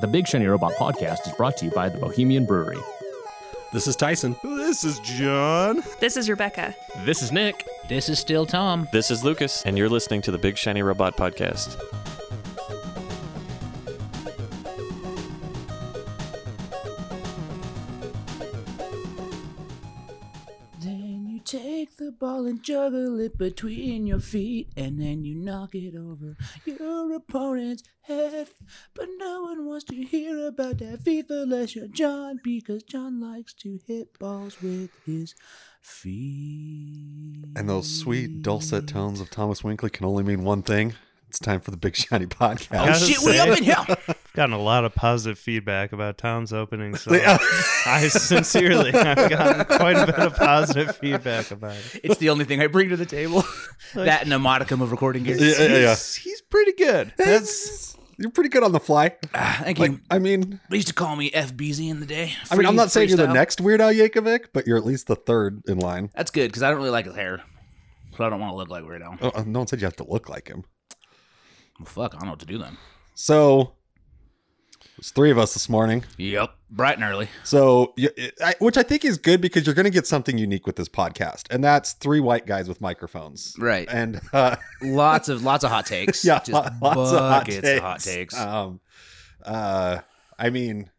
The Big Shiny Robot podcast is brought to you by the Bohemian Brewery. This is Tyson. This is John. This is Rebecca. This is Nick. This is still Tom. This is Lucas, and you're listening to the Big Shiny Robot Podcast. And juggle it between your feet, and then you knock it over your opponent's head. But no one wants to hear about that FIFA unless you're John, because John likes to hit balls with his feet. And those sweet dulcet tones of Thomas Winkley can only mean one thing. It's time for the Big Shiny Oh Podcast. Gotta oh, shit, we say- up in here! I've gotten a lot of positive feedback about Tom's opening so Yeah. I sincerely have gotten quite a bit of positive feedback about it. It's the only thing I bring to the table. that and a modicum of recording gear. Yeah, yeah, yeah. He's, he's pretty good. That's You're pretty good on the fly. Ah, thank Like, you. I mean, They used to call me FBZ in the day. I mean, I'm not saying you're the next Weird Al Yankovic, but you're at least the third in line. That's good because I don't really like his hair, so I don't want to look like Weird Al. Oh, uh, no one said you have to look like him. Well, fuck, I don't know what to do then. So, three of us this morning. Yep, bright and early. So, which I think is good because you're going to get something unique with this podcast, and that's three white guys with microphones. Right. And uh, Lots of lots of hot takes. yeah, just lots of hot takes. of hot takes. Um, uh, I mean,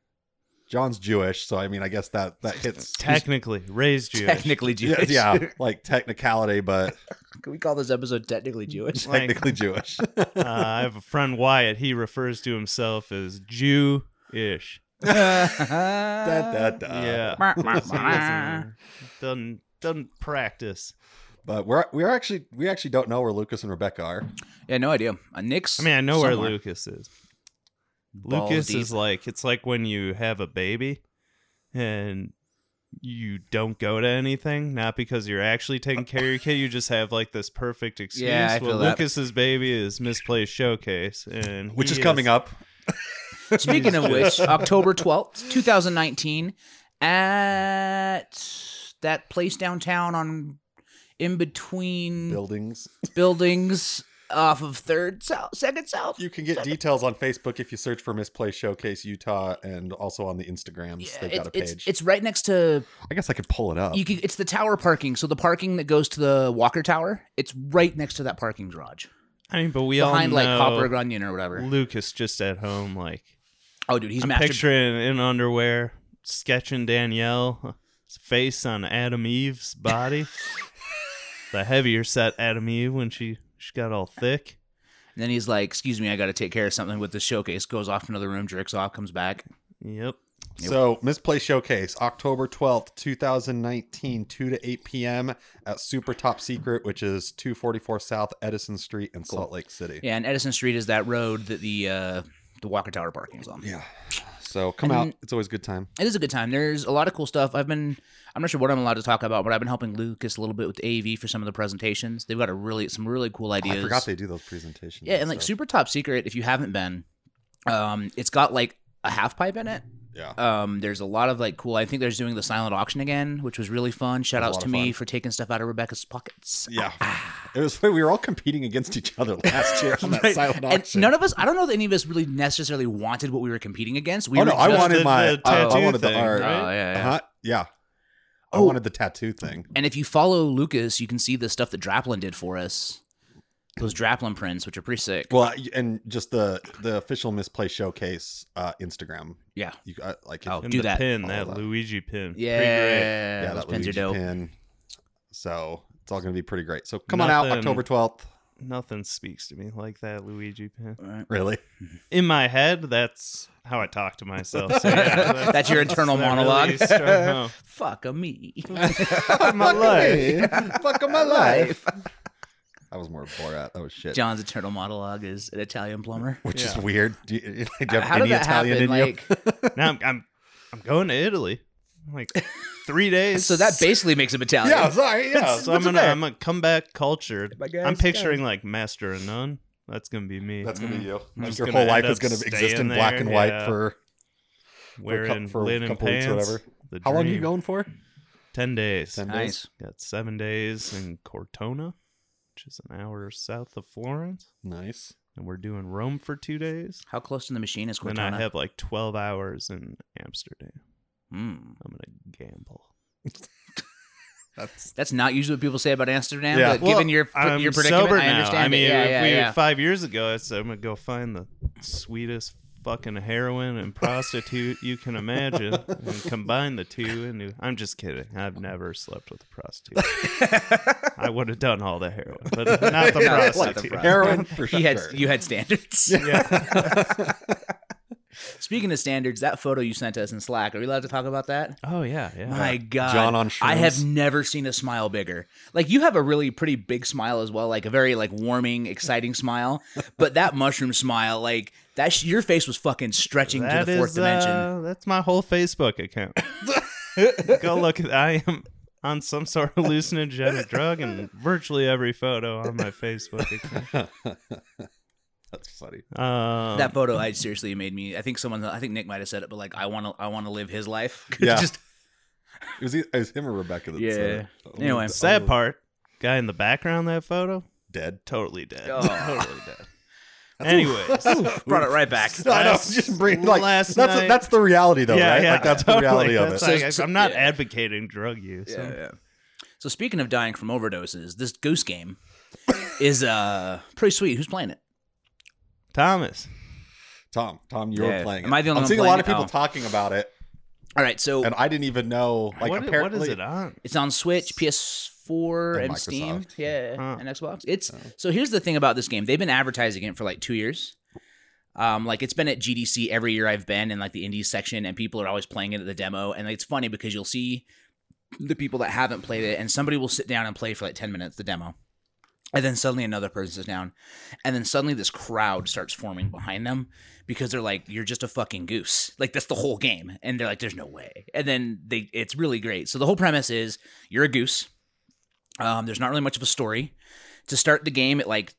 John's Jewish, so I mean, I guess that that hits technically raised Jewish. technically yeah, Jewish. yeah, like technicality, but Can we call this episode technically Jewish? Like- technically Jewish. Uh, I have a friend Wyatt. He refers to himself as Jew-ish. Da, da, da. yeah, Bah, bah, doesn't, doesn't doesn't practice. But we're we're actually we actually don't know where Lucas and Rebecca are. yeah, no idea. Uh, Nick's. I mean, I know where. Lucas is. Balls Lucas deep. is like it's like when you have a baby and you don't go to anything, not because you're actually taking care of your kid, you just have like this perfect excuse. Yeah, I well, that. Lucas's baby is misplaced showcase, and Which he is coming up. Speaking of which, October twelfth, two thousand nineteen, at that place downtown on in between Buildings. buildings off of Third South, Second South. You can get details on Facebook if you search for Misplaced Showcase Utah, and also on the Instagrams. Yeah, They've it's, got a page. it's it's right next to I guess I could pull it up. you. Can, it's the tower parking. So the parking that goes to the Walker Tower. It's right next to that parking garage I mean, but we behind all like know Copper Onion or whatever. Lucas just at home, like Oh, dude, he's I'm mastered. picturing in underwear, sketching Danielle face on Adam Eve's body. the heavier set Adam Eve when she she got all thick. And then he's like, "Excuse me, I got to take care of something with the showcase." Goes off to another room, jerks off, comes back. Yep. So, Misplaced Showcase, October 12th, 2019, 2 to 8 p.m. at Super Top Secret, which is 244 South Edison Street in Salt Lake City. Yeah, and Edison Street is that road that the uh, the Walker Tower parking is on. Yeah. So, come And- out. It's always a good time. It is a good time. There's a lot of cool stuff. I've been I'm not sure what I'm allowed to talk about, but I've been helping Lucas a little bit with AV for some of the presentations. They've got a really some really cool ideas. I forgot they do those presentations. Yeah, and like super top secret if you haven't been. Um it's got like a half pipe in it. Yeah. Um there's a lot of like cool I think they're doing the silent auction again, which was really fun. Shout outs was a lot to me for taking stuff out of Rebecca's pockets. Yeah. It was funny. We were all competing against each other last year on that Right. silent And auction. none of us I don't know that any of us really necessarily wanted what we were competing against. We oh, were no. I wanted the- my. the I- I tattoo wanted the thing, art. right? Oh, yeah, yeah. Uh-huh. Yeah. I Oh. wanted the tattoo thing. And if you follow Lucas, you can see the stuff that Draplin did for us. Those Draplin prints, which are pretty sick. Well, and just the the official misplaced showcase uh, Instagram. yeah. You got like Oh, do the that. pin, Follow that that. Luigi pin. Pretty Yeah. great. yeah, those that pins are Luigi dope. pin. So it's all going to be pretty great. So come on out October twelfth. Nothing speaks to me like that Luigi pin. Right. Really? In my head, that's how I talk to myself. So, yeah, That's your internal that monologue. really struck home. Fuck a me. Fuck my life. Fuck my life. That was more Borat. That was shit. John's internal monologue is an Italian plumber. Which is Yeah. weird. Do you, do you have How any did that Italian happen? in Like, Now I'm, I'm I'm going to Italy. Like three days. so that basically makes him you? Italian. Yeah, sorry. Yeah. So I'm gonna I'm gonna come back cultured. My guys, I'm picturing guys. like Master of None. That's gonna be me. That's gonna be mm. you. I'm Like your whole life is gonna exist in staying black and white yeah. for wearing for a linen couple weeks pants. or whatever. the how long are you going for? Ten days. Ten Nice. Got seven days in Cortona, which is an hour south of Florence. Nice. and we're doing Rome for two days. How close to the machine is Then Cortona? I have like 12 hours in Amsterdam. Hmm. I'm gonna gamble. That's That's not usually what people say about Amsterdam. Yeah. But given your I'm your predicament, sober I now. understand I mean, it. Yeah, if yeah, we yeah. five years ago, I said I'm gonna go find the sweetest fucking heroin and prostitute you can imagine, and combine the two. And I'm just kidding. I've never slept with a prostitute. I would have done all the heroin, but not the Not the prostitute. prostitute. heroin for He had you had standards. Yeah. Speaking of standards, that photo you sent us in Slack, are we allowed to talk about that? Oh yeah, yeah. My God, John on I have never seen a smile bigger. Like you have a really pretty big smile as well, like a very like warming, exciting smile. But that mushroom smile, like that, sh- your face was fucking stretching to the fourth is, dimension. uh, that's my whole Facebook account. Go look at. I am on some sort of hallucinogenic drug, and virtually every photo on my Facebook account. That's funny. Um, that photo, I seriously made me. I think someone, I think Nick might have said it, but like, I want to, I want to live his life. Yeah. Just It was, e- it was him or Rebecca that Yeah. said it. Anyway. Oh, sad part. Guy in the background that photo, Dead. totally dead. Oh. Totally dead. Anyways, brought it right back. I know, Last- just bring like last that's night- that's the reality though, yeah, right? yeah, like that's the reality of it. That's like- So- I'm not yeah. advocating drug use. Yeah, yeah. So speaking of dying from overdoses, this Goose game is uh pretty sweet. Who's playing it? Thomas, Tom, Tom, you're Yeah. playing. Am it. I the only I'm one seeing a lot of it? people Oh. talking about it, All right, so and I didn't even know. Like what, apparently, what is it on? it's on Switch, PS4, And and, Steam, Microsoft. yeah, Huh. and Xbox. It's so here's the thing about this game. They've been advertising it for like two years. Um, like it's been at GDC every year I've been in like the indies section, and people are always playing it at the demo. And it's funny because you'll see the people that haven't played it, and somebody will sit down and play for like ten minutes the demo, and then suddenly another person sits down, and then suddenly this crowd starts forming behind them because they're like, "You're just a fucking goose." Like that's the whole game, and they're like, "There's no way." And then they, it's really great. So the whole premise is you're a goose. Um, there's not really much of a story. To start the game, it like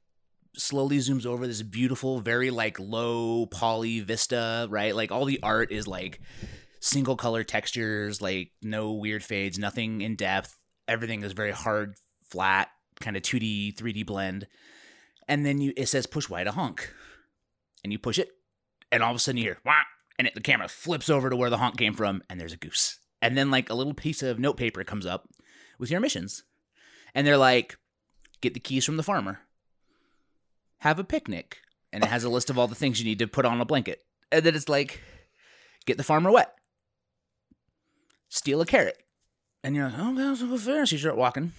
slowly zooms over this beautiful, very like low poly vista, right? Like all the art is like single color textures, like no weird fades, nothing in depth. Everything is very hard, flat, kind of 2D, 3D blend. And then you it says push Y to honk. And you push it, and all of a sudden you hear wah, and it, the camera flips over to where the honk came from, and there's a goose. And then like a little piece of note paper comes up with your missions. And they're like, get the keys from the farmer have a picnic and it has a list of all the things you need to put on a blanket and then it's like get the farmer wet steal a carrot and you're like oh that's so fair so you start walking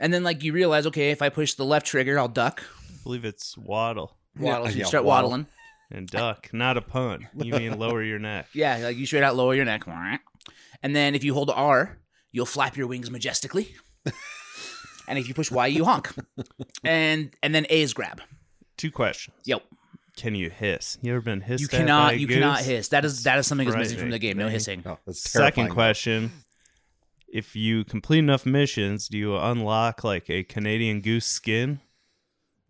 and then like you realize okay if i push the left trigger i'll duck I believe it's waddle waddle so you yeah, start waddle. waddling and duck, not a pun. You mean lower your neck. yeah like you straight out lower your neck and then if you hold r you'll flap your wings majestically and if you push y you honk and and then a is grab Two questions. yep Can you hiss? You ever been hissed You at by cannot. a You goose? cannot hiss. That is that is something that's missing from the game. No hissing. No, that's Second question. If you complete enough missions, do you unlock like a Canadian goose skin?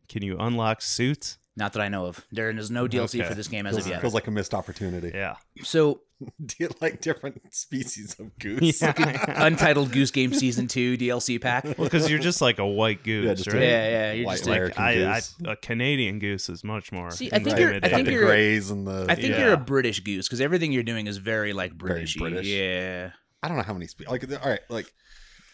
Can you unlock suits? Not that I know of. There is no DLC Okay. for this game as Feels, of yet. feels like a missed opportunity. Yeah. So, Do you like different species of goose? Yeah. Untitled Goose Game Season Two DLC pack. well, because you're just like a white goose, Yeah, right? Yeah, yeah. You're White just layer. like. Like I, I, goose. a Canadian goose is much more. See, I think you're- I think you're- grays and the. I think Yeah. you're a British goose because everything you're doing is very like Very British. Yeah. I don't know how many species. Like, all right, like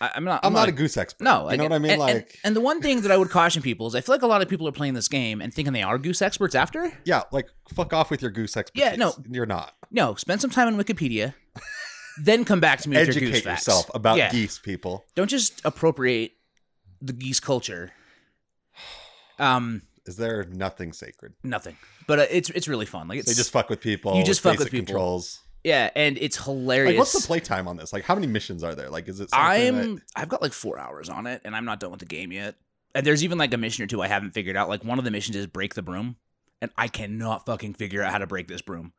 I, I'm not. I'm, not a goose expert. No, you know what I mean. and, like, and, and the one thing that I would caution people is I feel like a lot of people are playing this game and thinking they are goose experts after. yeah, like fuck off with your goose expertise. Yeah, no. you're not. No, spend some time on Wikipedia, then come back to me with your goose Educate facts. yourself about Yeah. geese, people. Don't just appropriate the geese culture. Um, Is there nothing sacred? nothing. But uh, it's it's really fun. Like it's They just fuck with people. You just fuck with people. Controls. Yeah, and it's hilarious. Like, what's the playtime on this? Like, how many missions are there? Like, is it? I'm that- I've got like four hours on it, and I'm not done with the game yet. And there's even like a mission or two I haven't figured out. Like one of the missions is break the broom, and I cannot fucking figure out how to break this broom.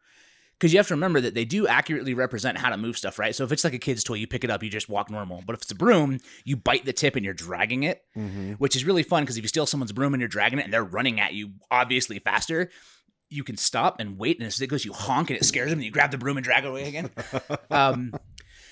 Because you have to remember that they do accurately represent how to move stuff, right? So if it's like a kid's toy, you pick it up, you just walk normal. But if it's a broom, you bite the tip and you're dragging it, Mhm. which is really fun because if you steal someone's broom and you're dragging it and they're running at you obviously faster, you can stop and wait. And as it goes, you honk and it scares them, and you grab the broom and drag it away again. um,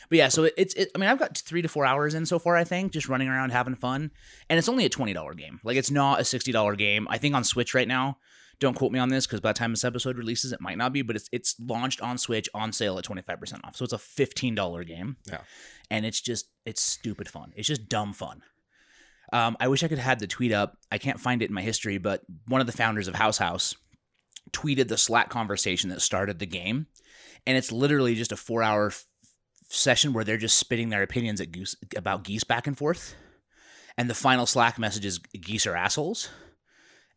But yeah, so it, it's. It, I mean, I've got three to four hours in so far. I think just running around having fun, and it's only a twenty dollar game. Like it's not a sixty dollar game. I think on Switch right now. Don't quote me on this because by the time this episode releases, it might not be. But it's it's launched on Switch on sale at twenty five percent off. So it's a fifteen dollar game. Yeah. and it's just it's stupid fun. It's just dumb fun. Um, I wish I could have had the tweet up. I can't find it in my history, but one of the founders of House House tweeted the Slack conversation that started the game, and it's literally just a four hour f- session where they're just spitting their opinions at goose about geese back and forth, and the final Slack message is geese are assholes,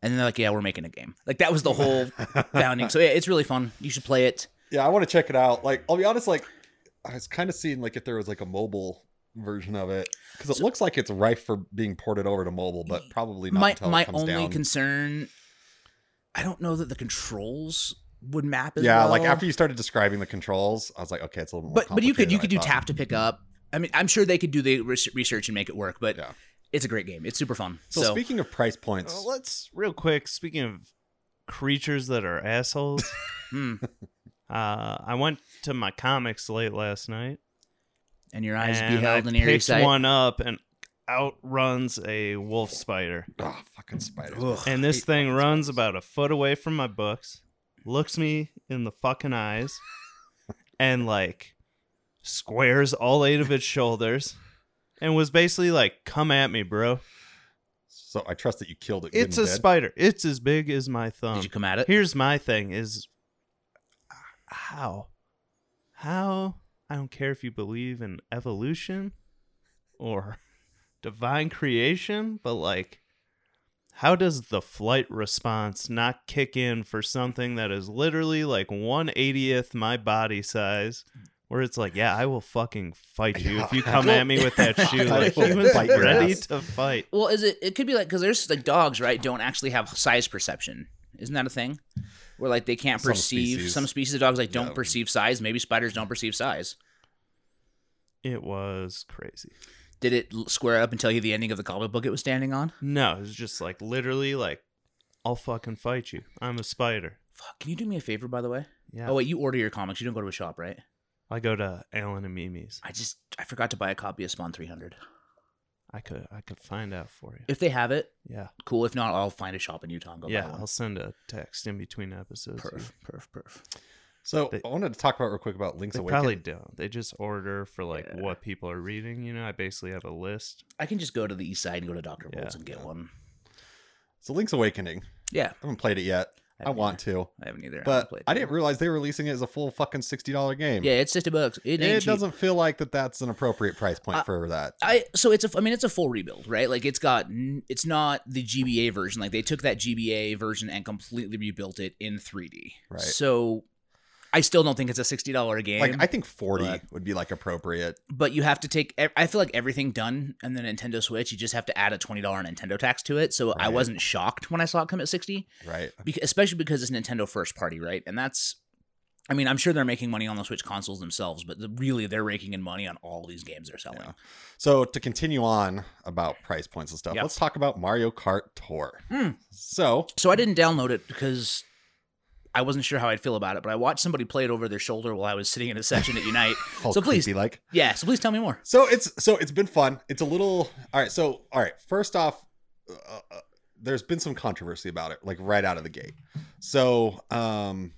and then they're like, yeah, we're making a game. Like that was the whole founding. So yeah, it's really fun. You should play it. Yeah, I want to check it out. Like, I'll be honest, like, I was kind of seeing like if there was like a mobile version of it because it looks like it's rife for being ported over to mobile, but probably not my until my it comes only down. concern, I don't know that the controls would map as yeah, well. like after you started describing the controls, I was like, okay, it's a little more. but but you could you could I do thought. tap to pick up. I mean, I'm sure they could do the research and make it work, but Yeah. it's a great game. It's super fun. So, So, speaking of price points, Well, let's real quick. Speaking of creatures that are assholes, hmm, uh, I went to my comics late last night. and your eyes and beheld I an eerie picked sight. one up and outruns a wolf spider. oh, fucking spiders. Ugh. And this thing runs about a foot away from my books, looks me in the fucking eyes, and like squares all eight of its shoulders, and was basically like, "Come at me, bro." So I trust that you killed it. It's a and dead. spider. It's as big as my thumb. Did you come at it? Here's my thing: is uh, how, how I don't care if you believe in evolution or divine creation, but like, how does the flight response not kick in for something that is literally like one eightieth my body size? Where it's like, yeah, I will fucking fight you if you come at me with that shoe. Like he was ready to fight. Well, is it? It could be like because there's like dogs, right? Don't actually have size perception. Isn't that a thing? Where like they can't Some perceive species. some species of dogs like don't Yeah. perceive size. Maybe spiders don't perceive size. It was crazy. Did it square up and tell you the ending of the comic book it was standing on? No, it was just like literally like, I'll fucking fight you. I'm a spider. Fuck. Can you do me a favor, by the way? Yeah. Oh wait, you order your comics. You don't go to a shop, right? I go to Alan and Mimi's. I just I forgot to buy a copy of Spawn 300. I could I could find out for you. If they have it, Yeah. cool. If not, I'll find a shop in Utah and go yeah, buy one. I'll send a text in between episodes. Perf, perf, perf. So They- I wanted to talk about real quick about Link's They Awakening. probably don't. They just order for like Yeah. what people are reading. You know, I basically have a list. I can just go to the east side and go to Doctor Yeah, Volt's and get yeah. one. So Link's Awakening. Yeah, I haven't played it yet. I, haven't want to, I haven't either. I haven't but played I didn't realize they were releasing it as a full fucking sixty dollar game. Yeah, it's sixty bucks. It ain't it cheap. doesn't feel like that. That's an appropriate price point Uh, for that. I so it's a I mean it's a full rebuild, right? Like it's got it's not the GBA version. Like they took that GBA version and completely rebuilt it in 3D. Right. So I still don't think it's a sixty dollar game. Like I think forty but- would be like appropriate. but you have to take. I feel like everything done on the Nintendo Switch, you just have to add a twenty dollar Nintendo tax to it. So I wasn't shocked when I saw it come at sixty, Right. because, especially because it's Nintendo first party, right? And that's. I mean, I'm sure they're making money on the Switch consoles themselves, but the, really they're raking in money on all these games they're selling. Yeah. So to continue on about price points and stuff, Yep. let's talk about Mario Kart Tour. Hmm. So So I didn't download it because I wasn't sure how I'd feel about it, but I watched somebody play it over their shoulder while I was sitting in a session at Unite. So please- like. yeah, so please tell me more. So it's so it's been fun. It's a little all right. So all right. First off, uh, uh, there's been some controversy about it, like right out of the gate. So um,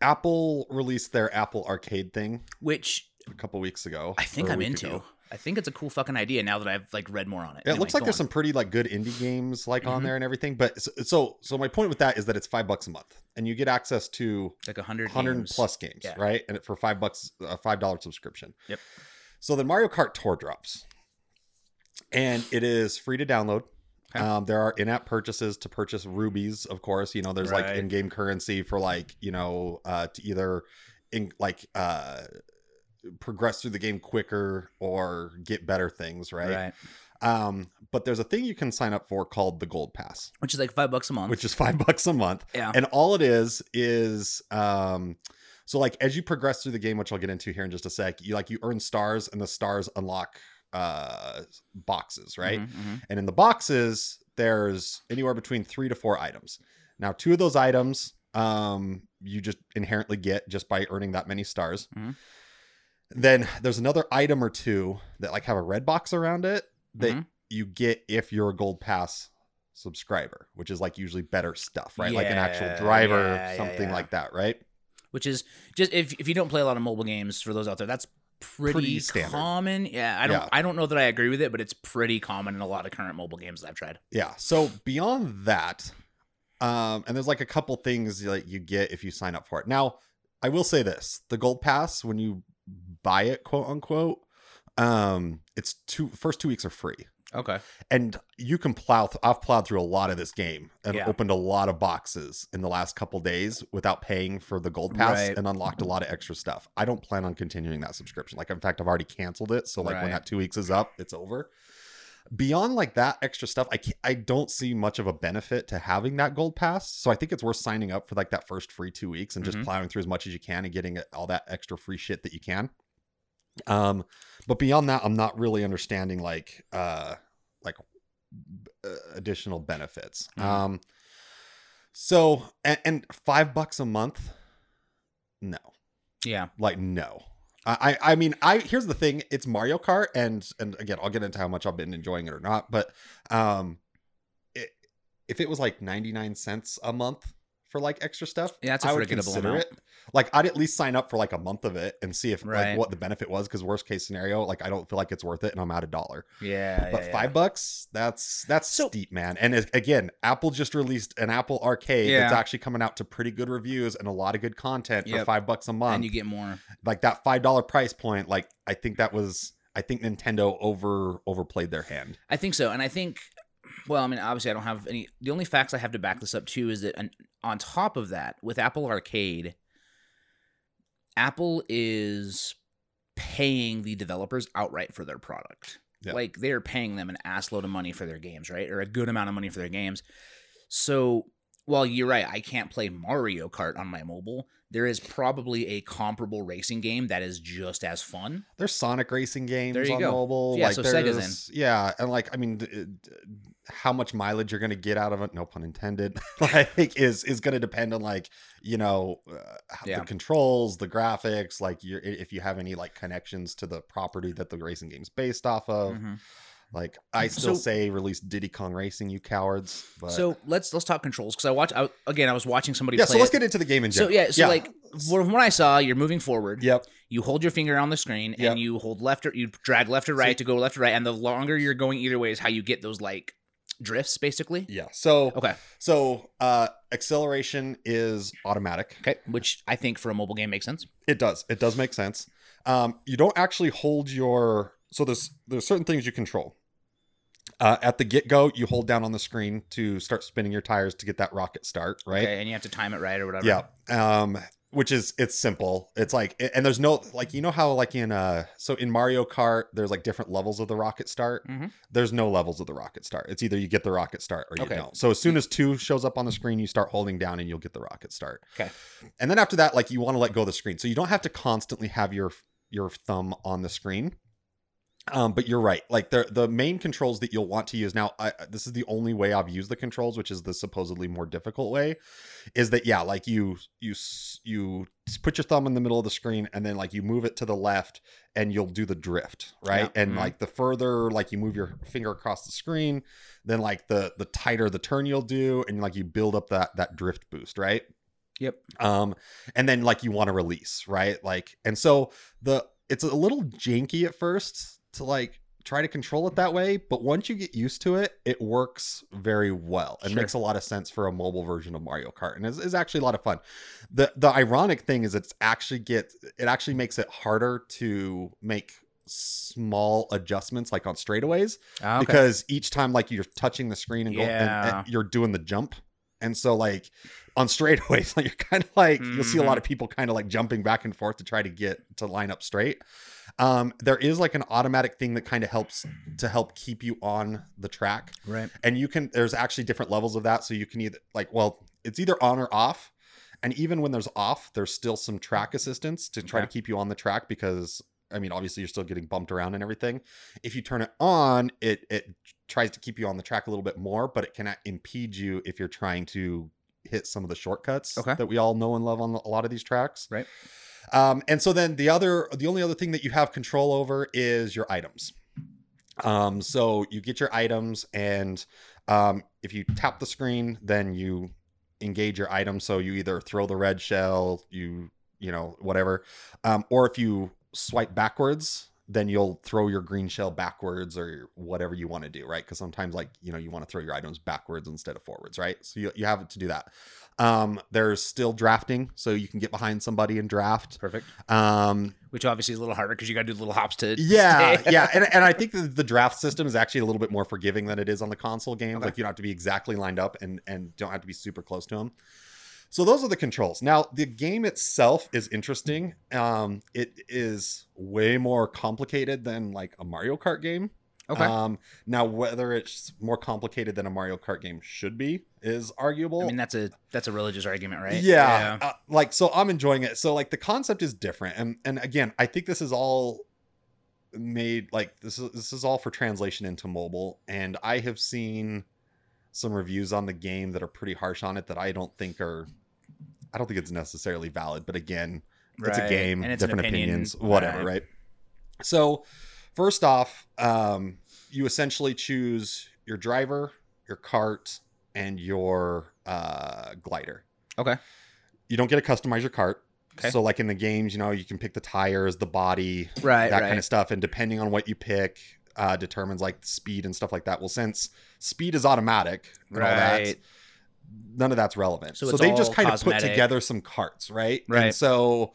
Apple released their Apple Arcade thing Which a couple weeks ago. I think I'm into. ago. I think it's a cool fucking idea now that I've like read more on it. It Anyway, looks like there's on. some pretty like good indie games like on Mhm. there and everything. But so, so so my point with that is that it's five bucks a month, and you get access to like a hundred hundred plus games, Yeah. right? And for five bucks, a five dollar subscription. Yep. So then Mario Kart Tour drops, and it is free to download. Okay. Um, there are in-app purchases to purchase rubies, of course. You know, there's like in-game currency for like you know uh, to either in like uh, progress through the game quicker or get better things, right? right? Um, but there's a thing you can sign up for called the Gold Pass, Which is like five bucks a month. which is five bucks a month. yeah, And all it is is um so like as you progress through the game, which I'll get into here in just a sec, you like you earn stars and the stars unlock uh boxes, right? Mhm, mhm. And in the boxes, there's anywhere between three to four items. Now, two of those items um you just inherently get just by earning that many stars. Mhm. Then there's another item or two that like have a red box around it that Mhm. you get if you're a gold pass subscriber, which is like usually better stuff, right? like an actual driver, yeah, yeah, something yeah. like that, right? which is just if if you don't play a lot of mobile games for those out there, that's pretty, Pretty common. Yeah, I don't Yeah. I don't know that I agree with it, but it's pretty common in a lot of current mobile games that I've tried. Yeah. So beyond that, um, and there's like a couple things that you get if you sign up for it. Now, I will say this: the gold pass, when you buy it, quote unquote, um, it's two first two weeks are free. Okay. and you can plow th- i've plowed through a lot of this game and Yeah. opened a lot of boxes in the last couple days without paying for the gold pass Right. and unlocked a lot of extra stuff i don't plan on continuing that subscription like in fact i've already canceled it so like when that two weeks is up it's over beyond like that extra stuff i can't, i don't see much of a benefit to having that gold pass so i think it's worth signing up for like that first free two weeks and just Mhm. plowing through as much as you can and getting all that extra free shit that you can um but beyond that i'm not really understanding like uh like uh, additional benefits. Mhm. um so and, and five bucks a month? No. Yeah. like no. I, I I mean I here's the thing. It's Mario Kart and and again I'll get into how much I've been enjoying it or not but um it, if it was like 99 cents a month for like extra stuff Yeah, that's a I would consider amount. it like I'd at least sign up for like a month of it and see if Right. like what the benefit was because worst case scenario like I don't feel like it's worth it and I'm out a dollar Yeah. but yeah, yeah. five bucks that's that's So- steep man and again apple just released an apple arcade that's Yeah. actually coming out to pretty good reviews and a lot of good content for five bucks a month and you get more. like that five dollar price point like i think that was i think nintendo over overplayed their hand I think so, and I think, well, I mean, obviously, I don't have any. The only facts I have to back this up too is that, on, on top of that, with Apple Arcade, Apple is paying the developers outright for their product. Yeah. Like they're paying them an ass load of money for their games, right? Or a good amount of money for their games. So while you're right, I can't play Mario Kart on my mobile. There is probably a comparable racing game that is just as fun. there's sonic racing games on go. mobile Yeah, like so Sega's there's yeah and like i mean how much mileage you're going to get out of it no pun intended like is is going to depend on like you know uh, Yeah. the controls the graphics like you if you have any like connections to the property that the racing game's based off of Mhm. Like i still So- say release diddy kong racing you cowards but So let's let's talk controls because I watch I, again. I was watching somebody. yeah so let's it. get into the game in So general yeah, so like from what I saw, you're moving forward. yep You hold your finger on the screen Yep. and you hold left or you drag left or right to go left or right, and the longer you're going either way is how you get those like drifts, basically. yeah so Okay. so uh acceleration is automatic Okay. Which I think for a mobile game makes sense. It does. It does make sense. Um, you don't actually hold your so there's there's certain things you control. Uh, at the get go, you hold down on the screen to start spinning your tires to get that rocket start, right? Okay, and you have to time it right or whatever. Yeah. Um, which is it's simple. It's like and there's no like you know how like in uh so in Mario Kart there's like different levels of the rocket start. Mhm. There's no levels of the rocket start. It's either you get the rocket start or you Okay. don't. So as soon as two shows up on the screen, you start holding down and you'll get the rocket start. Okay. And then after that, like you want to let go of the screen, so you don't have to constantly have your your thumb on the screen. Um, but you're right. Like the the main controls that you'll want to use now. I, this is the only way I've used the controls, which is the supposedly more difficult way. Is that yeah? Like you you you put your thumb in the middle of the screen, and then like you move it to the left, and you'll do the drift, right? Yeah. And Mhm. like the further like you move your finger across the screen, then like the the tighter the turn you'll do, and like you build up that that drift boost, right? Yep. um and then like you want to release right like and so the it's a little janky at first to like try to control it that way but once you get used to it it works very well It Sure. makes a lot of sense for a mobile version of mario kart and is is actually a lot of fun the the ironic thing is it's actually get it actually makes it harder to make small adjustments like on straightaways Ah, okay. because each time like you're touching the screen and, go, and, and you're doing the jump and so like on straightaways like you're kind of like you'll see a Mm-hmm. lot of people kind of like jumping back and forth to try to get to line up straight um there is like an automatic thing that kind of helps to help keep you on the track right. and you can there's actually different levels of that so you can either like well it's either on or off and even when there's off there's still some track assistance to try Okay. to keep you on the track because i mean obviously you're still getting bumped around and everything if you turn it on it it tries to keep you on the track a little bit more but it cannot impede you if you're trying to hit some of the shortcuts Okay. that we all know and love on a lot of these tracks Right. Um, and so then the other, the only other thing that you have control over is your items. Um, so you get your items, and um, if you tap the screen, then you engage your item. So you either throw the red shell, you you know whatever, um, or if you swipe backwards, then you'll throw your green shell backwards or whatever you want to do, right? Because sometimes like you know you want to throw your items backwards instead of forwards, right? So you you have to do that. Um, there's still drafting, so you can get behind somebody and draft. Perfect. Um, Which obviously is a little harder because you got to do little hops to. yeah, stay. yeah, and, and I think the, the draft system is actually a little bit more forgiving than it is on the console games. Okay. Like you don't have to be exactly lined up and and don't have to be super close to them. So those are the controls. Now the game itself is interesting. Um, it is way more complicated than like a Mario Kart game. Okay. Um, now whether it's more complicated than a Mario Kart game should be is arguable. I mean that's a that's a religious argument, right? Yeah, Uh, like so I'm enjoying it. So like the concept is different, and and again, I think this is all made like this is this is all for translation into mobile, and I have seen some reviews on the game that are pretty harsh on it that I don't think are. I don't think it's necessarily valid, but again, it's a game, And it's different opinion, opinions, whatever, right. right? So, first off, um, you essentially choose your driver, your cart, and your uh, glider. Okay. You don't get to customize your cart. Okay. So, like in the games, you know, you can pick the tires, the body, Right. that right. kind of stuff, and depending on what you pick, uh, determines like speed and stuff like that. Well, since speed is automatic, and all that, none of that's relevant. So So, they just kind of put together some carts, right? Right. And so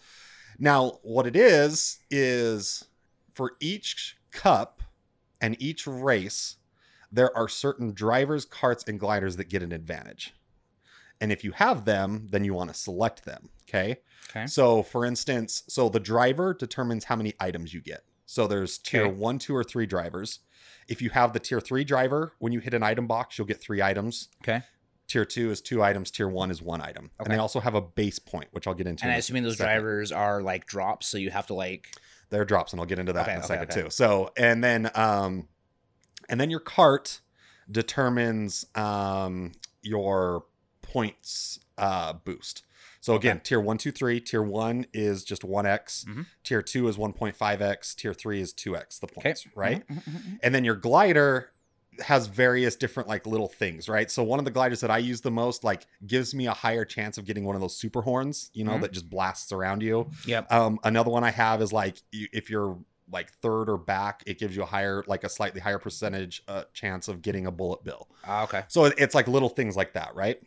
now what it is is for each cup and each race, there are certain drivers, carts, and gliders that get an advantage. And if you have them, then you want to select them. Okay. Okay. So, for instance, so the driver determines how many items you get. So there's tier Okay. one, two, or three drivers. If you have the tier three driver, when you hit an item box, you'll get three items. Okay. Tier two is two items. Tier one is one item. And they also have a base point, which I'll get into. And in I assuming those second. drivers are like drops, so you have to like. They're drops, and I'll get into that Okay, in a okay, second okay. too. So, and then, um, and then your cart determines um your points uh boost. So again, tier one, two, three. Tier one is just one x. Mhm. Tier two is one point five x. Tier three is two x. The Okay. points, right? Mhm, mhm, mhm. And then your glider has various different like little things, right? So one of the gliders that I use the most like gives me a higher chance of getting one of those super horns, you know, Mhm. that just blasts around you. Yep. Um, another one I have is like you, if you're like third or back, it gives you a higher, like a slightly higher percentage uh, chance of getting a bullet bill. Ah, okay. So it's like little things like that, right?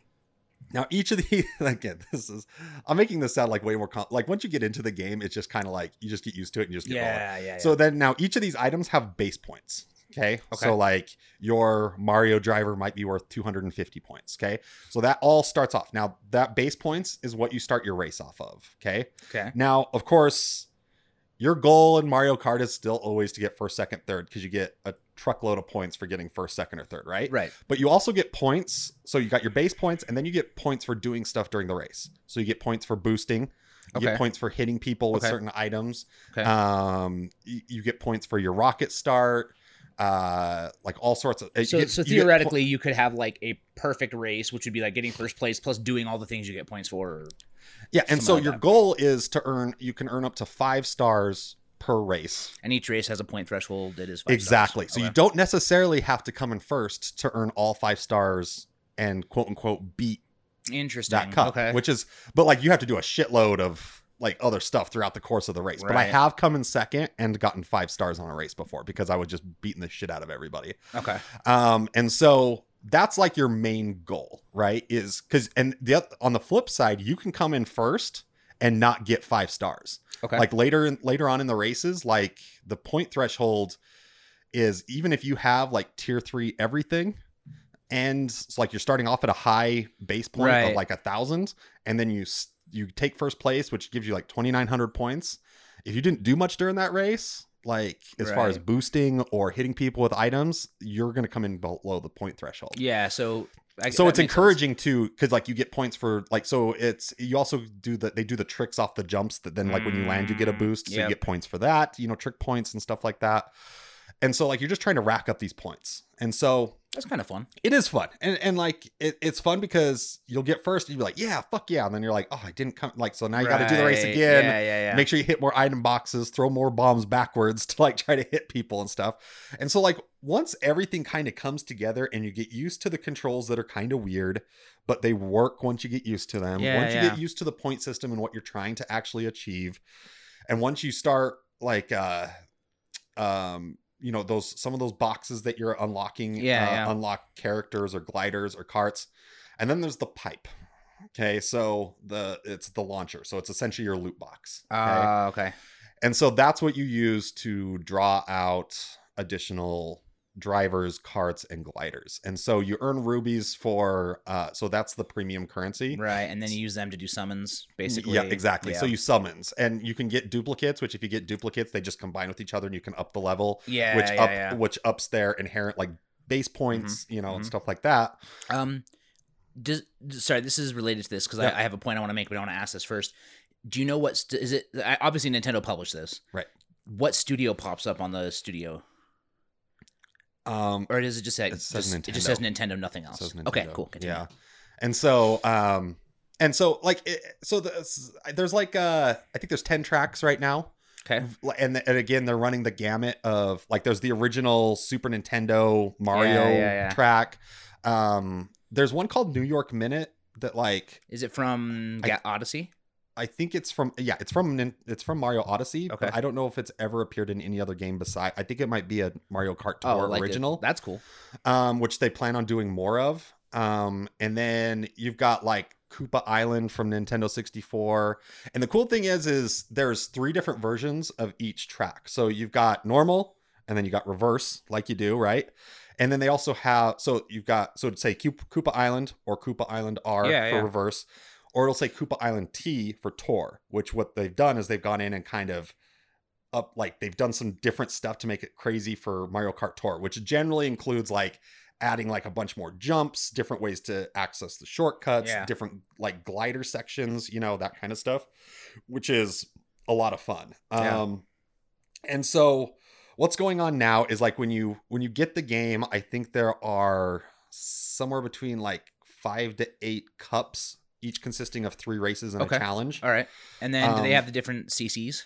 Now each of the again, this is I'm making this sound like way more com- like once you get into the game, it's just kind of like you just get used to it and you just get. Yeah, yeah, yeah. So then now each of these items have base points. Okay? Okay. So like your Mario driver might be worth 250 points. Okay. So that all starts off. Now that base points is what you start your race off of. Okay. okay. Now, of course, your goal in Mario Kart is still always to get first, second, third, because you get a truckload of points for getting first, second, or third, right? Right. But you also get points. So you got your base points, and then you get points for doing stuff during the race. So you get points for boosting. You Okay. get points for hitting people with Okay. certain items. Okay. Um, you, you get points for your rocket start. Uh, like all sorts of. So, get- so you po- theoretically, you could have like a perfect race, which would be like getting first place plus doing all the things you get points for. Or... yeah, and so your goal is to earn. You can earn up to five stars per race. And each race has a point threshold that is five exactly. stars. So you don't necessarily have to come in first to earn all five stars and quote unquote beat Interesting. that cup. Okay. Which is, but like you have to do a shitload of like other stuff throughout the course of the race. But I have come in second and gotten five stars on a race before because I was just beating the shit out of everybody. okay. Um, and so that's like your main goal, right? Is because and the on the flip side, you can come in first and not get five stars. Okay. Like later in, later on in the races, like the point threshold is even if you have like tier three everything, and it's like you're starting off at a high base point Right. of like a thousand, and then you you take first place, which gives you like twenty nine hundred points. If you didn't do much during that race, like as far as boosting or hitting people with items, you're going to come in below the point threshold. Yeah. So. I, So it's makes sense. encouraging too, because like you get points for like so it's you also do the they do the tricks off the jumps that then like when you land you get a Mm, boost, so yep. you get points for that, you know, trick points and stuff like that. And so like you're just trying to rack up these points. And so That's kind of fun. It is fun, and and like it, it's fun because you'll get first, and you'll be like, yeah, fuck yeah, and then you're like, oh, I didn't come. Like so now you got to do the race again. Yeah, yeah, yeah. Make sure you hit more item boxes, throw more bombs backwards to like try to hit people and stuff. And so like once everything kind of comes together and you get used to the controls that are kind of weird, but they work once you get used to them. Yeah, once you get used to the point system and what you're trying to actually achieve. And once you start like uh um you know those some of those boxes that you're unlocking Yeah, uh, yeah. unlock characters or gliders or carts. And then there's the pipe. Okay, so the it's the launcher. So it's essentially your loot box. Okay. Ah, okay. And so that's what you use to draw out additional drivers, carts, and gliders. And so you earn rubies for uh so that's the premium currency. Right, and then you use them to do summons, basically. Yeah, exactly. So you summons and you can get duplicates, which if you get duplicates, they just combine with each other and you can up the level, yeah, which yeah, up yeah. which ups their inherent like base points, you know, and mhm. stuff like that. Um, does sorry, this is related to this because Yeah. I, I have a point I want to make, but I want to ask this first. Do you know what st- is it? Obviously, Nintendo published this. Right. What studio pops up on the studio, Um or does it just say It says just, It just says Nintendo, nothing else. Says Okay, cool. Continue. Yeah. And so um and so like it, so the, there's like uh I think there's 10 tracks right now. Okay. And, and again they're running the gamut of like there's the original Super Nintendo Mario Yeah, yeah, yeah. track. Um there's one called New York Minute that like Is it from I- Odyssey? I think it's from yeah, it's from it's from Mario Odyssey. Okay. But I don't know if it's ever appeared in any other game beside. I think it might be a Mario Kart Tour Oh, like original. That's cool. um, which they plan on doing more of. Um, and then you've got like Koopa Island from Nintendo 64. And the cool thing is, is there's three different versions of each track. So you've got normal, and then you got reverse, like you do, right? And then they also have so you've got so to say Koop- Koopa Island or Koopa Island R Yeah, for yeah. reverse, or it'll say Koopa Island T for tour. Which what they've done is they've gone in and kind of up like they've done some different stuff to make it crazy for Mario Kart Tour, which generally includes like adding like a bunch more jumps, different ways to access the shortcuts, Yeah. different like glider sections, you know, that kind of stuff, which is a lot of fun. Yeah. Um and so what's going on now is like when you when you get the game, I think there are somewhere between like 5 to 8 cups each consisting of 3 races and Okay. a challenge. All right. And then do they Um, have the different CCs?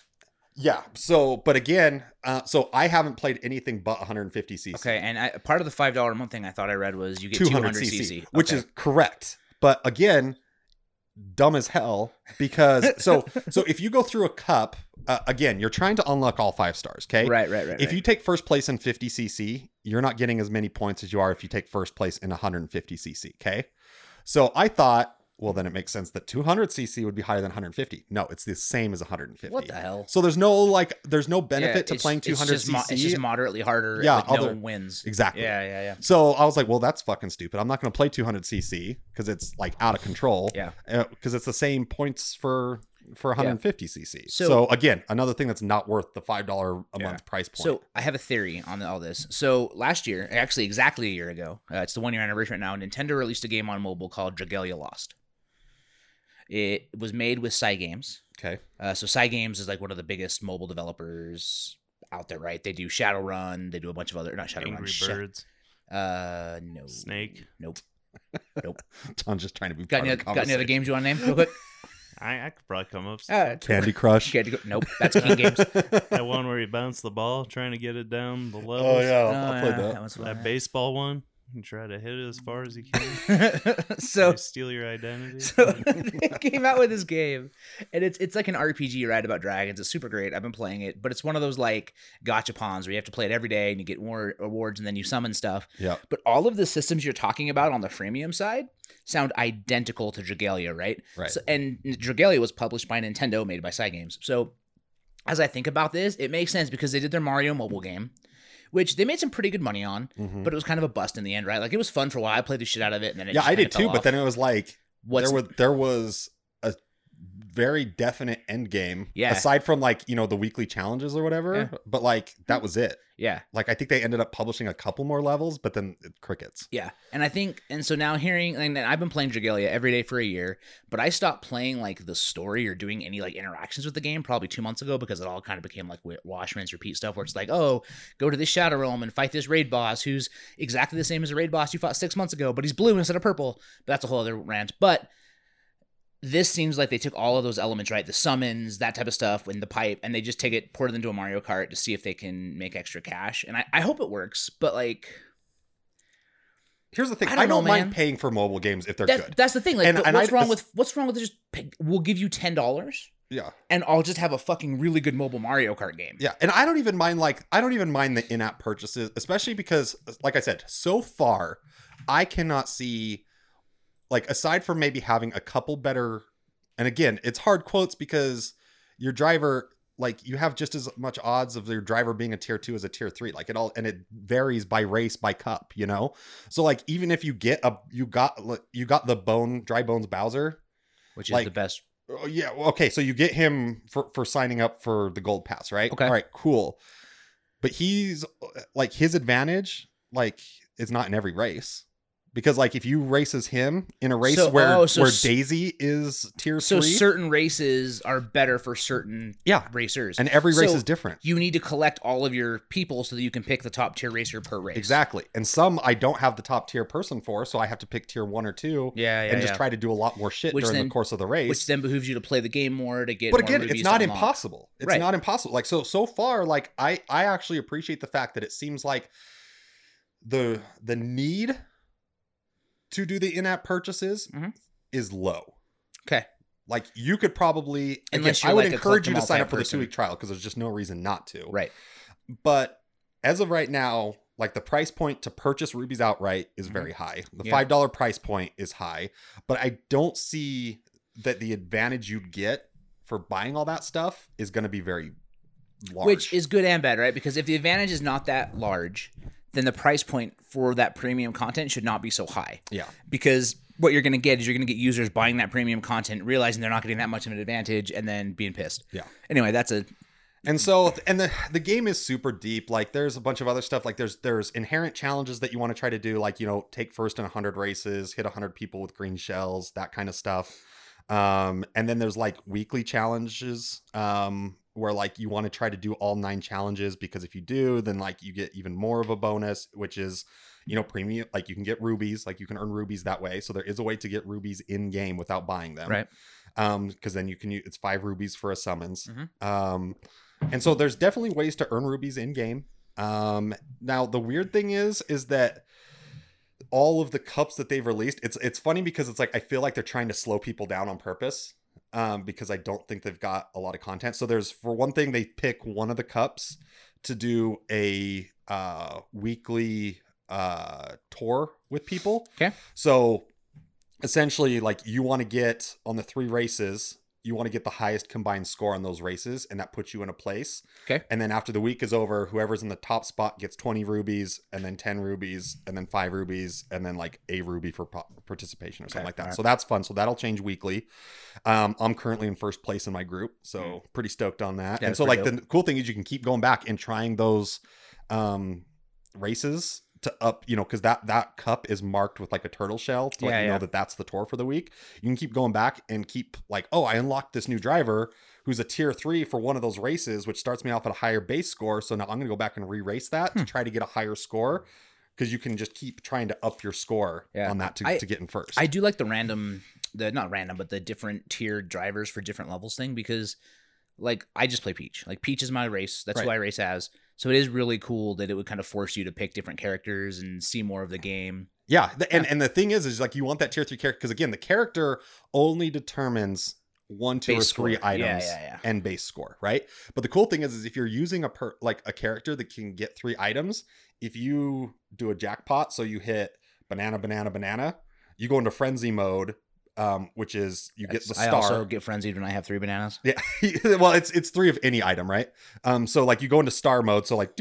Yeah. So, but again, uh, so I haven't played anything but 150 cc. Okay. And I, part of the five dollar a month thing I thought I read was you get 200 200 cc, cc, which is correct. But again, dumb as hell because so so if you go through a cup, uh, again, you're trying to unlock all five stars. Okay. right, right, right. If right. you take first place in 50 cc, you're not getting as many points as you are if you take first place in 150 cc. Okay. So I thought, well, then it makes sense that 200 cc would be higher than 150. No, it's the same as 150. what the hell? So there's no like, there's no benefit Yeah, to it's- playing it's 200 just mo- it's just moderately harder. Yeah, Yeah, with no other- wins. exactly. Yeah, yeah, yeah. So I was like, well, that's fucking stupid. I'm not going to play 200 cc because it's like out of control. Yeah. Because it's the same points for for 150 cc. So, So- again, another thing that's not worth the five dollar a Yeah. month price point. So I have a theory on all this. So last year, actually exactly a year ago, uh, it's the one year anniversary right now. Nintendo released a game on mobile called Dragalia Lost. It was made with Cygames. okay. Uh, so Cygames is like one of the biggest mobile developers out there, right? They do Shadowrun. They do a bunch of other not Shadowrun. Angry Sha- Birds, uh, no. Snake. Nope. John's just trying to be Got part any, of the got any other games you want to name real quick? I, I could probably come up. Uh, Candy Crush. Candy Nope. That's King Games. that one where you bounce the ball, trying to get it down the levels. oh yeah, Oh, I played yeah, that. That baseball one, you try to hit it as far as you can. so steal your identity. So they came out with this game, and it's it's like an RPG, right? About dragons. It's super great. I've been playing it, but it's one of those like gotcha pawns where you have to play it every day and you get more awards and then you summon stuff. Yeah. But all of the systems you're talking about on the freemium side sound identical to Dragalia, right? Right. So, and Dragalia was published by Nintendo, made by Cygames. So as I think about this, it makes sense because they did their Mario mobile game, which they made some pretty good money on, Mhm. but it was kind of a bust in the end, right? Like it was fun for a while. I played the shit out of it, and then it yeah, I did too. But then it was like What's there was there was very definite end game. Yeah. Aside from like, you know, the weekly challenges or whatever. Yeah. But like that was it. Yeah. Like I think they ended up publishing a couple more levels, but then it- crickets. Yeah, and I think, and so now hearing, and I've been playing Dragalia every day for a year, but I stopped playing like the story or doing any like interactions with the game probably two months ago because it all kind of became like Washman's repeat stuff where it's like, oh, go to this Shadow Realm and fight this raid boss who's exactly the same as a raid boss you fought six months ago, but he's blue instead of purple. But that's a whole other rant. But this seems like they took all of those elements, right? The summons, that type of stuff, in the pipe, and they just take it, put it into a Mario Kart to see if they can make extra cash. And I, I hope it works, but like. Here's the thing. I I don't don't, know, man. mind paying for mobile games if they're That, good. that's the thing. Like, And- and what's I- wrong with what's wrong with just pick, we'll give you ten dollars Yeah. and I'll just have a fucking really good mobile Mario Kart game. Yeah, and I don't even mind like I don't even mind the in-app purchases, especially because like I said, so far I cannot see like aside from maybe having a couple better and again, it's hard quotes because your driver like you have just as much odds of your driver being a tier 2 as a tier 3 like it all and it varies by race by cup you know so like even if you get a you got you got the bone dry bones bowser which is Like- the best. Oh, yeah. Okay. So you get him for for signing up for the gold pass, right? Okay. All right. Cool. But he's like his advantage, like, is not in every race. Because like if you races him in a race So- where oh, so where Daisy is tier So three, certain races are better for certain yeah, racers, and every race So is different. you need to collect all of your people so that you can pick the top tier racer per race. Exactly. And some I don't have the top tier person for, so I have to pick tier one or two Yeah, yeah, and just yeah. try to do a lot more shit Which during then- the course of the race. Which then behooves you to play the game more to get. but again it's not impossible it's Right. not impossible like so so far like i i actually appreciate the fact that it seems like the the need to do the in-app purchases Mhm. is low Okay. like you could probably again, Unless i would like encourage you to sign up for the two-week trial because there's just no reason not to Right. but as of right now like the price point to purchase rubies outright is Mhm. very high the Yeah. five dollar price point is high but i don't see that the advantage you'd get for buying all that stuff is going to be very large Which is good and bad, right? Because if the advantage is not that large, then the price point for that premium content should not be so high. yeah Because what you're going to get is you're going to get users buying that premium content, realizing they're not getting that much of an advantage, and then being pissed. Yeah. Anyway, that's a and so and the the game is super deep like there's a bunch of other stuff like there's there's inherent challenges that you want to try to do like you know take first in 100 races hit 100 people with green shells that kind of stuff um and then there's like weekly challenges um where like you want to try to do all nine challenges because if you do then like you get even more of a bonus which is you know premium like you can get rubies like you can earn rubies that way. So there is a way to get rubies in game without buying them. Right. um because then you can use it's five rubies for a summons. Mhm. um and so there's definitely ways to earn rubies in game um now the weird thing is is that all of the cups that they've released it's it's funny because it's like i feel like they're trying to slow people down on purpose um because i don't think they've got a lot of content so there's for one thing they pick one of the cups to do a uh weekly uh tour with people Okay. so essentially like you want to get on the three races you want to get the highest combined score on those races and that puts you in a place. Okay. and then after the week is over whoever's in the top spot gets 20 rubies and then 10 rubies and then 5 rubies and then like a ruby for participation or something Okay, like that. Alright. so that's fun. So that'll change weekly. Um, i'm currently in first place in my group so Mm. pretty stoked on that. Yeah, and so like pretty the cool thing is you can keep going back and trying those um, races to up you know because that that cup is marked with like a turtle shell to let Yeah, you yeah. know that that's the tour for the week you can keep going back and keep like oh i unlocked this new driver who's a tier three for one of those races which starts me off at a higher base score so now i'm gonna go back and re-race that Hmm. to try to get a higher score because you can just keep trying to up your score Yeah. on that to, I- to get in first I do like the random, the not random, but the different tiered drivers for different levels thing because, like, I just play Peach. Like, Peach is my race. That's who I race as. So it is really cool that it would kind of force you to pick different characters and see more of the game. Yeah, the, and and the thing is, is like you want that tier three character because again, the character only determines one, two, Base or three score. Yeah, items yeah, yeah. and base score, right? But the cool thing is, is if you're using a per like a character that can get three items, if you do a jackpot, so you hit banana, banana, banana, you go into frenzy mode, um, which is you get the star. I also get frenzied when I have three bananas. Yeah, well, it's it's three of any item, right? Um, so like you go into star mode, so like,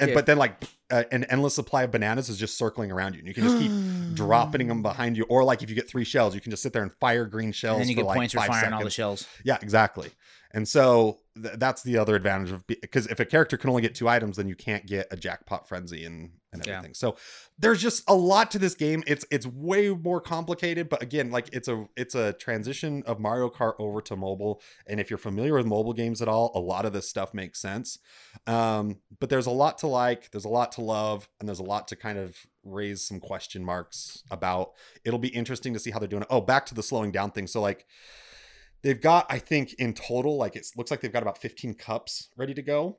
and, but then like uh, an endless supply of bananas is just circling around you, and you can just keep dropping them behind you. Or like if you get three shells, you can just sit there and fire green shells. and then you for get like points for firing seconds. all the shells. Yeah, exactly. And so th- that's the other advantage of because if a character can only get two items, then you can't get a jackpot frenzy and and Yeah. everything. So there's just a lot to this game. It's it's way more complicated, but again, like it's a it's a transition of Mario Kart over to mobile. And if you're familiar with mobile games at all, a lot of this stuff makes sense. Um, but there's a lot to like, there's a lot to love, and there's a lot to kind of raise some question marks about. It'll be interesting to see how they're doing it. Oh, back to the slowing down thing. So like they've got i think in total like it looks like they've got about 15 cups ready to go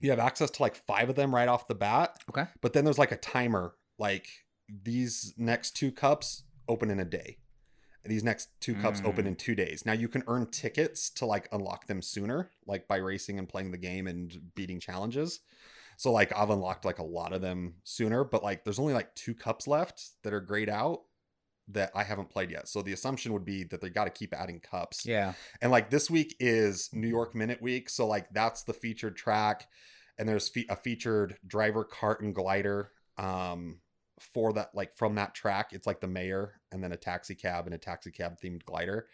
you have access to like five of them right off the bat Okay. but then there's like a timer like these next two cups open in a day these next two cups open Mm. in two days now you can earn tickets to like unlock them sooner like by racing and playing the game and beating challenges so like i've unlocked like a lot of them sooner but like there's only like two cups left that are grayed out that i haven't played yet so the assumption would be that they got to keep adding cups Yeah. and like this week is New York Minute Week, so like that's the featured track, and there's fe- a featured driver, cart, and glider. Um, for that, like from that track, it's like the mayor, and then a taxi cab and a taxi cab themed glider,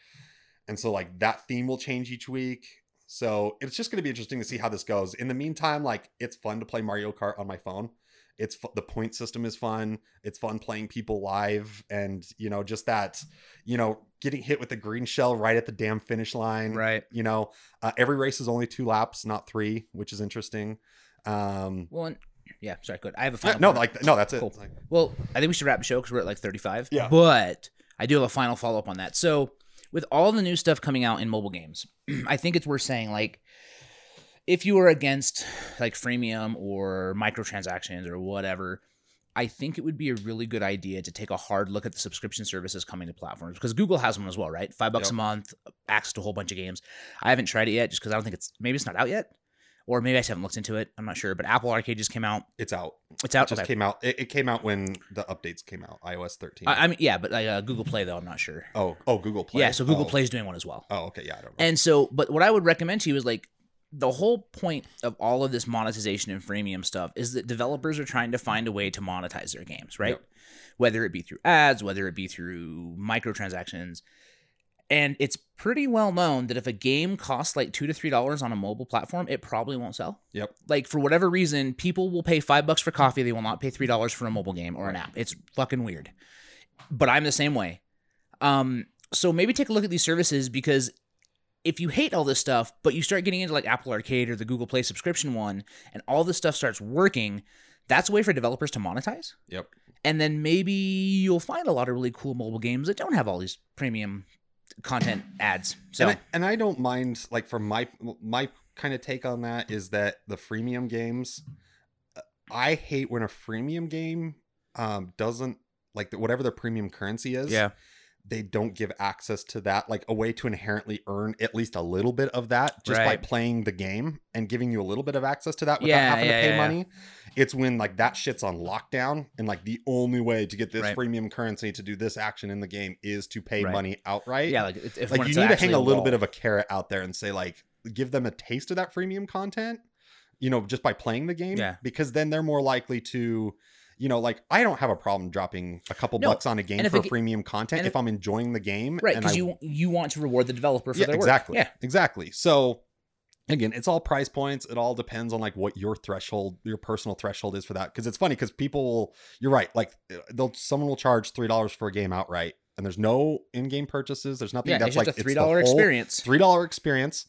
and so like that theme will change each week. So it's just going to be interesting to see how this goes. In the meantime, like it's fun to play Mario Kart on my phone. It's the point system is fun. It's fun playing people live, and you know just that you know, getting hit with the green shell right at the damn finish line. Right. You know, uh, every race is only two laps, not three, which is interesting. Um, Well, and, yeah. Sorry. Good. I have a final. no, like no, that's it. Cool. Like- Well, I think we should wrap the show because we're at like 35. Yeah. But I do have a final follow up on that. So, with all the new stuff coming out in mobile games, I think it's worth saying like, if you are against like freemium or microtransactions or whatever, I think it would be a really good idea to take a hard look at the subscription services coming to platforms because Google has one as well, right? Five bucks Yep. a month, access to a whole bunch of games. I haven't tried it yet just because I don't think it's maybe it's not out yet, or maybe I just haven't looked into it. I'm not sure. But Apple Arcade just came out. it's out. It's It out. just Okay. came out. It, it came out when the updates came out. iOS 13. I, I mean, yeah, but like, uh, Google Play though, I'm not sure. oh, oh, Google Play. Yeah, so Google oh. Play's doing one as well. Oh, okay, yeah, I don't know. And so, but what I would recommend to you is like the whole point of all of this monetization and freemium stuff is that developers are trying to find a way to monetize their games, right? Yep. Whether it be through ads, whether it be through microtransactions. And it's pretty well known that if a game costs like two to three dollars on a mobile platform, it probably won't sell. Yep. Like for whatever reason, people will pay five bucks for coffee. They will not pay three dollars for a mobile game or an app. It's fucking weird. But I'm the same way. Um, so maybe take a look at these services because if you hate all this stuff, but you start getting into like Apple Arcade or the Google Play subscription one, and all this stuff starts working, that's a way for developers to monetize. Yep. And then maybe you'll find a lot of really cool mobile games that don't have all these premium content ads. So and I, and I don't mind like for my my kind of take on that is that the freemium games uh, I hate when a freemium game um doesn't like the, whatever the premium currency is yeah, they don't give access to that like a way to inherently earn at least a little bit of that just Right. by playing the game and giving you a little bit of access to that without Yeah, having yeah, to pay yeah, money it's when like that shit's on lockdown and like the only way to get this Right. freemium currency to do this action in the game is to pay Right. money outright yeah, like if, if like you need to hang a little bit of a carrot out there and say like give them a taste of that freemium content you know just by playing the game Yeah. because then they're more likely to you know like i don't have a problem dropping a couple No, bucks on a game for it- freemium content if, if- i'm enjoying the game right because you you want to reward the developer for yeah their work. exactly Yeah, exactly. So again it's all price points. It all depends on like what your threshold your personal threshold is for that. Because it's funny because people will you're right like uh, they'll someone will charge three dollars for a game outright and there's no in-game purchases there's nothing yeah, that's like a three dollar experience. three dollar experience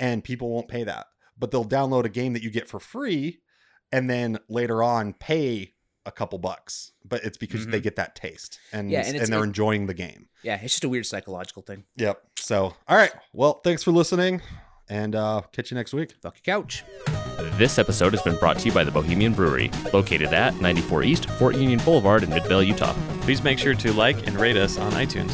and people won't pay that. But they'll download a game that you get for free and then later on pay a couple bucks but it's because they get that taste and Mm-hmm. Yeah, and and, they're it- enjoying the game Yeah, it's just a weird psychological thing. yep so all right well thanks for listening and uh catch you next week Fuck your couch. This episode has been brought to you by the Bohemian Brewery, located at 94 East Fort Union Boulevard in Midvale, Utah. Please make sure to like and rate us on iTunes.